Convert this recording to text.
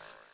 Sports.